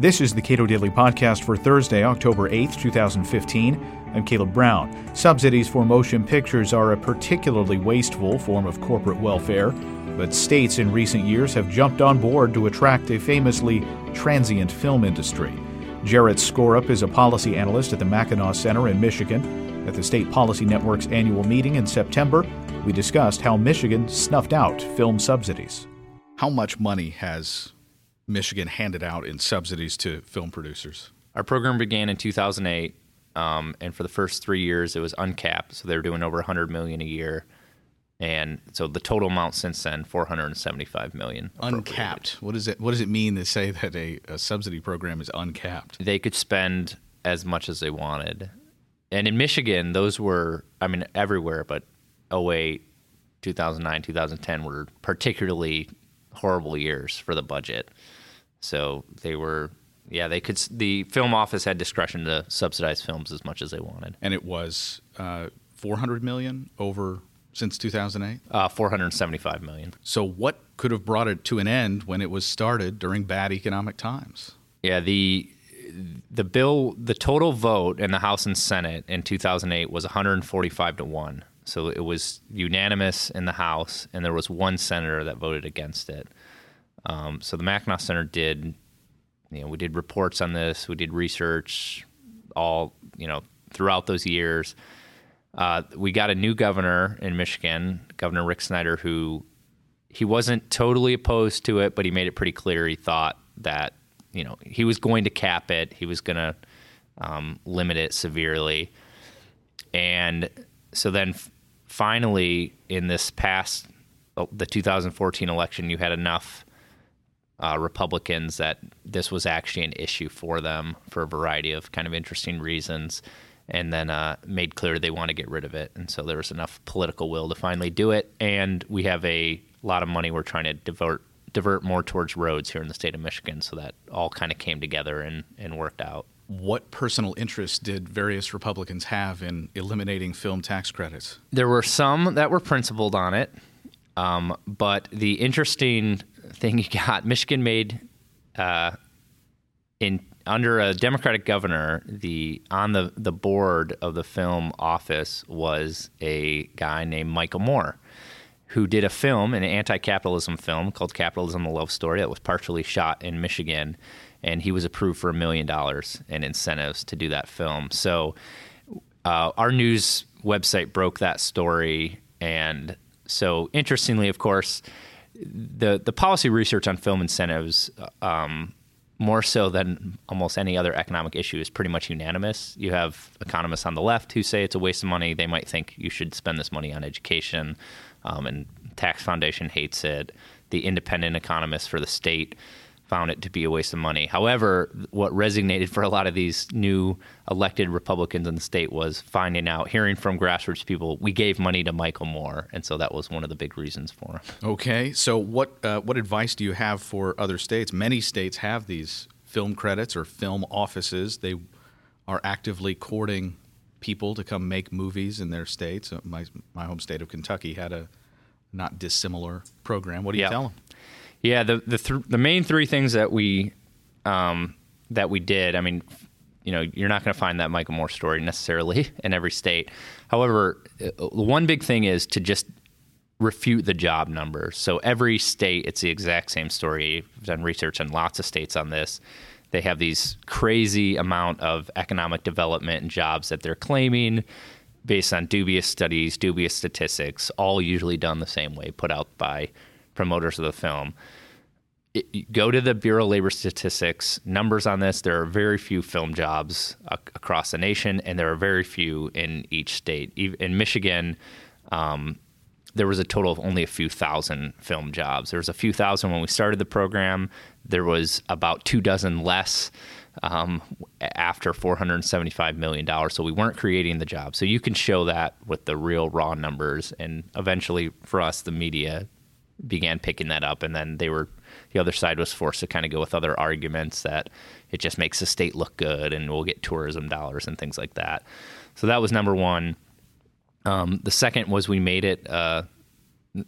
This is the Cato Daily Podcast for Thursday, October 8th, 2015. I'm Caleb Brown. Subsidies for motion pictures are a particularly wasteful form of corporate welfare, but states in recent years have jumped on board to attract a famously transient film industry. Jarrett Skorup is a policy analyst at the Mackinac Center in Michigan. At the State Policy Network's annual meeting in September, we discussed how Michigan snuffed out film subsidies. How much money has Michigan handed out in subsidies to film producers? Our program began in 2008, um, and for the first three years, it was uncapped. So they were doing over 100 million a year, and so the total amount since then, 475 million. Uncapped. What does it What does it mean to say that a, a subsidy program is uncapped? They could spend as much as they wanted, and in Michigan, those were, I mean, everywhere, but 08, 2009, 2010 were particularly horrible years for the budget. So they were, yeah, they could. The film office had discretion to subsidize films as much as they wanted. And it was uh, 400 million over since 2008. Uh, 475 million. So what could have brought it to an end when it was started during bad economic times? Yeah, the the bill, the total vote in the House and Senate in 2008 was 145 to one. So it was unanimous in the House, and there was one senator that voted against it. Um, so the Mackinac Center did, you know, we did reports on this, we did research, all you know, throughout those years. Uh, we got a new governor in Michigan, Governor Rick Snyder, who he wasn't totally opposed to it, but he made it pretty clear he thought that you know he was going to cap it, he was going to um, limit it severely, and so then f- finally in this past uh, the 2014 election, you had enough uh, Republicans that this was actually an issue for them for a variety of kind of interesting reasons, and then uh, made clear they want to get rid of it. And so there was enough political will to finally do it. And we have a lot of money we're trying to divert divert more towards roads here in the state of Michigan, so that all kind of came together and, and worked out. What personal interest did various Republicans have in eliminating film tax credits? There were some that were principled on it, um, but the interesting thing you got. Michigan made uh, in under a Democratic governor, the on the the board of the film office was a guy named Michael Moore, who did a film, an anti-capitalism film called "Capitalism: The Love Story," that was partially shot in Michigan, and he was approved for a million dollars in incentives to do that film. So, uh, our news website broke that story, and so interestingly, of course the the policy research on film incentives, um, more so than almost any other economic issue, is pretty much unanimous. You have economists on the left who say it's a waste of money. They might think you should spend this money on education, um, and Tax Foundation hates it. The independent economists for the state found it to be a waste of money. However, what resonated for a lot of these new elected Republicans in the state was finding out, hearing from grassroots people, we gave money to Michael Moore, and so that was one of the big reasons for him. Okay, so what uh, what advice do you have for other states? Many states have these film credits or film offices. They are actively courting people to come make movies in their states. My my home state of Kentucky had a not dissimilar program. What do you yeah. tell them? Yeah, the the th- the main three things that we um, that we did. I mean, you know, you're not going to find that Michael Moore story necessarily in every state. However, uh, one big thing is to just refute the job numbers. So every state, it's the exact same story. I've done research in lots of states on this. They have these crazy amount of economic development and jobs that they're claiming based on dubious studies, dubious statistics, all usually done the same way, put out by promoters of the film. It, go to the Bureau of Labor Statistics numbers on this. There are very few film jobs across the nation, and there are very few in each state. In Michigan, um, there was a total of only a few thousand film jobs. There was a few thousand when we started the program. There was about two dozen less um, after $475 million. So we weren't creating the jobs. So you can show that with the real raw numbers. And eventually, for us, the media began picking that up, and then they were the other side was forced to kind of go with other arguments that it just makes the state look good, and we'll get tourism dollars and things like that. So that was number one. Um, the second was we made it uh,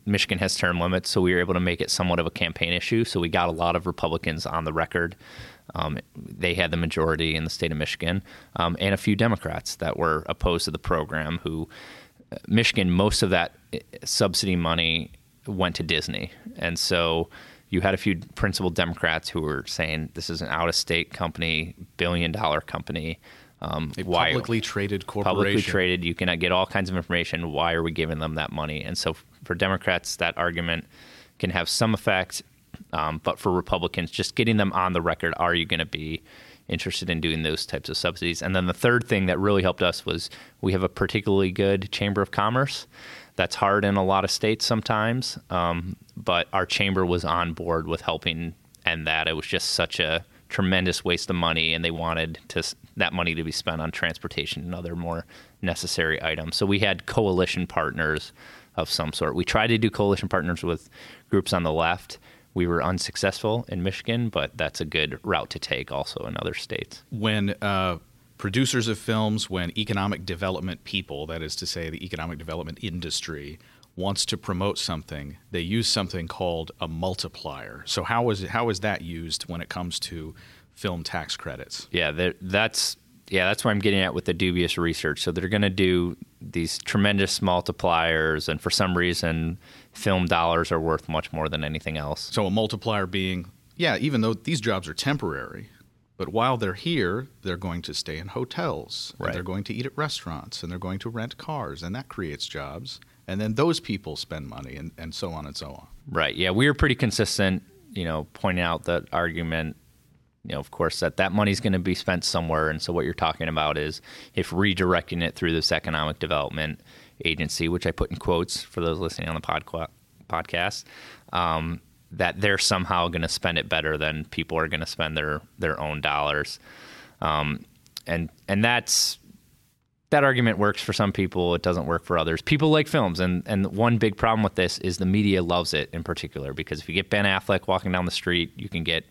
Michigan has term limits, so we were able to make it somewhat of a campaign issue. So we got a lot of Republicans on the record. Um, they had the majority in the state of Michigan, um, and a few Democrats that were opposed to the program. Who uh, Michigan, most of that uh, subsidy money went to Disney, and so you had a few principal Democrats who were saying this is an out-of-state company, billion-dollar company. Um, a why, publicly traded corporation. Publicly traded, you can get all kinds of information. Why are we giving them that money? And so, for Democrats, that argument can have some effect. Um, but for Republicans, just getting them on the record, are you going to be interested in doing those types of subsidies? And then the third thing that really helped us was we have a particularly good Chamber of Commerce. That's hard in a lot of states sometimes, um, but our chamber was on board with helping end that. It was just such a tremendous waste of money, and they wanted to that money to be spent on transportation and other more necessary items. So we had coalition partners of some sort. We tried to do coalition partners with groups on the left. We were unsuccessful in Michigan, but that's a good route to take also in other states. When uh, producers of films, when economic development people, that is to say, the economic development industry, wants to promote something, they use something called a multiplier. So how is it, how is that used when it comes to film tax credits? Yeah, that's yeah, that's where I'm getting at with the dubious research. So they're going to do these tremendous multipliers, and for some reason, film dollars are worth much more than anything else. So a multiplier being, yeah, even though these jobs are temporary, but while they're here, they're going to stay in hotels, right. they're going to eat at restaurants, and they're going to rent cars, and that creates jobs. And then those people spend money, and, and so on and so on. Right. Yeah, we were pretty consistent, you know, pointing out that argument. You know, of course, that that money's going to be spent somewhere, and so what you're talking about is if redirecting it through this economic development agency, which I put in quotes for those listening on the podca- podcast. Um, that they're somehow going to spend it better than people are going to spend their their own dollars, um, and and that's that argument works for some people. It doesn't work for others. People like films, and and one big problem with this is the media loves it in particular because if you get Ben Affleck walking down the street, you can get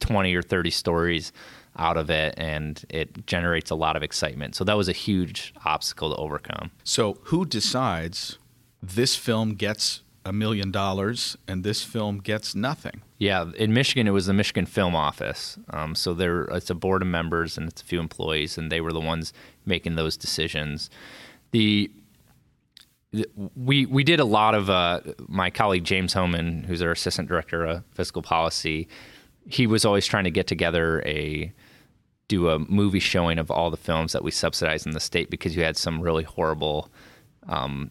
twenty or thirty stories out of it, and it generates a lot of excitement. So that was a huge obstacle to overcome. So who decides this film gets a million dollars and this film gets nothing. Yeah, in Michigan, it was the Michigan Film Office. Um, so there, it's a board of members and it's a few employees, and they were the ones making those decisions. The we we did a lot of uh, my colleague James Hohman, who's our assistant director of fiscal policy. He was always trying to get together a do a movie showing of all the films that we subsidized in the state because you had some really horrible um,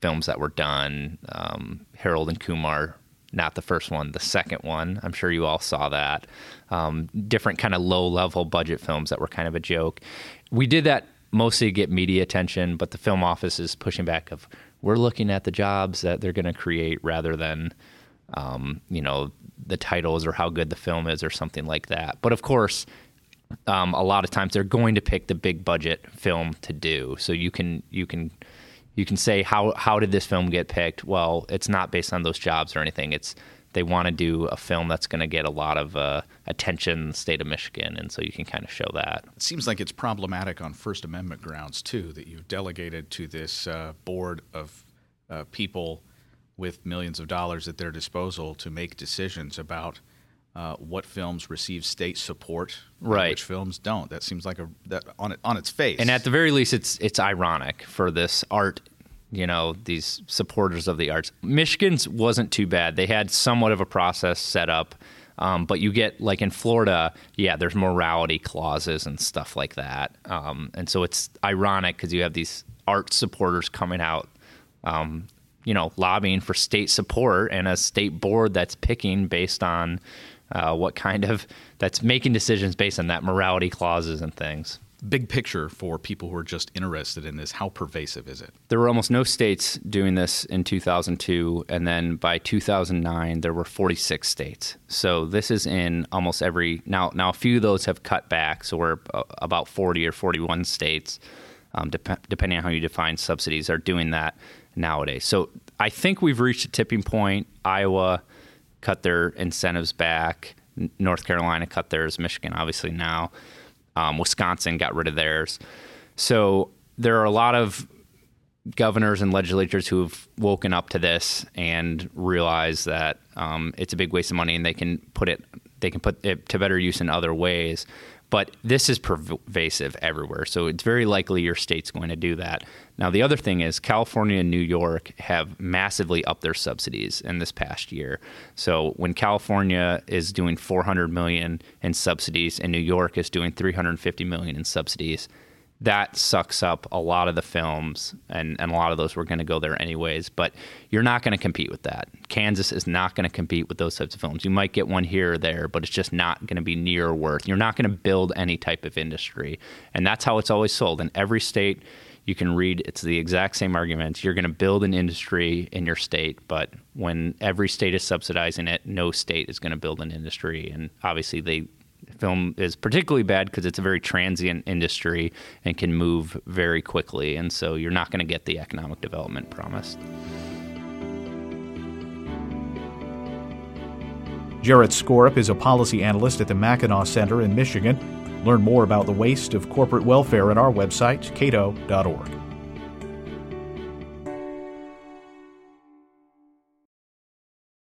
films that were done. Um, Harold and Kumar, not the first one, the second one. I'm sure you all saw that. Um, different kind of low level budget films that were kind of a joke. We did that mostly to get media attention, but the film office is pushing back of we're looking at the jobs that they're going to create rather than um, you know the titles or how good the film is or something like that. But of course. Um, a lot of times they're going to pick the big budget film to do, so you can you can you can say how how did this film get picked? Well, it's not based on those jobs or anything. It's they want to do a film that's going to get a lot of uh, attention in the state of Michigan, and so you can kind of show that. It seems like it's problematic on First Amendment grounds too that you've delegated to this uh, board of uh, people with millions of dollars at their disposal to make decisions about uh, what films receive state support, right? Which films don't. That seems like a that on it on its face. And at the very least, it's it's ironic for this art. You know, these supporters of the arts. Michigan's wasn't too bad. They had somewhat of a process set up. Um, but you get like in Florida, yeah, there's morality clauses and stuff like that, um, and so it's ironic because you have these art supporters coming out, um, you know, lobbying for state support and a state board that's picking based on uh, what kind of that's making decisions based on that morality clauses and things. Big picture for people who are just interested in this, how pervasive is it? There were almost no states doing this in 2002, and then by 2009 there were 46 states. So this is in almost every now. Now a few of those have cut back, so we're about 40 or 41 states, um, dep- depending on how you define subsidies, are doing that nowadays. So I think we've reached a tipping point. Iowa cut their incentives back. North Carolina cut theirs. Michigan, obviously, now. Um, Wisconsin got rid of theirs. So there are a lot of governors and legislatures who have woken up to this and realize that um, it's a big waste of money and they can put it they can put it to better use in other ways. But this is pervasive everywhere, so it's very likely your state's going to do that. Now, the other thing is California and New York have massively upped their subsidies in this past year. So when California is doing 400 million in subsidies and New York is doing 350 million in subsidies, that sucks up a lot of the films, and, and a lot of those were going to go there anyways. But you're not going to compete with that. Kansas is not going to compete with those types of films. You might get one here or there, but it's just not going to be near worth. You're not going to build any type of industry, and that's how it's always sold in every state. You can read it's the exact same arguments. You're going to build an industry in your state, but when every state is subsidizing it, no state is going to build an industry. And obviously, they film is particularly bad because it's a very transient industry and can move very quickly. And so you're not going to get the economic development promised. Jarrett Skorup is a policy analyst at the Mackinac Center in Michigan. Learn more about the waste of corporate welfare at our website, cato.org.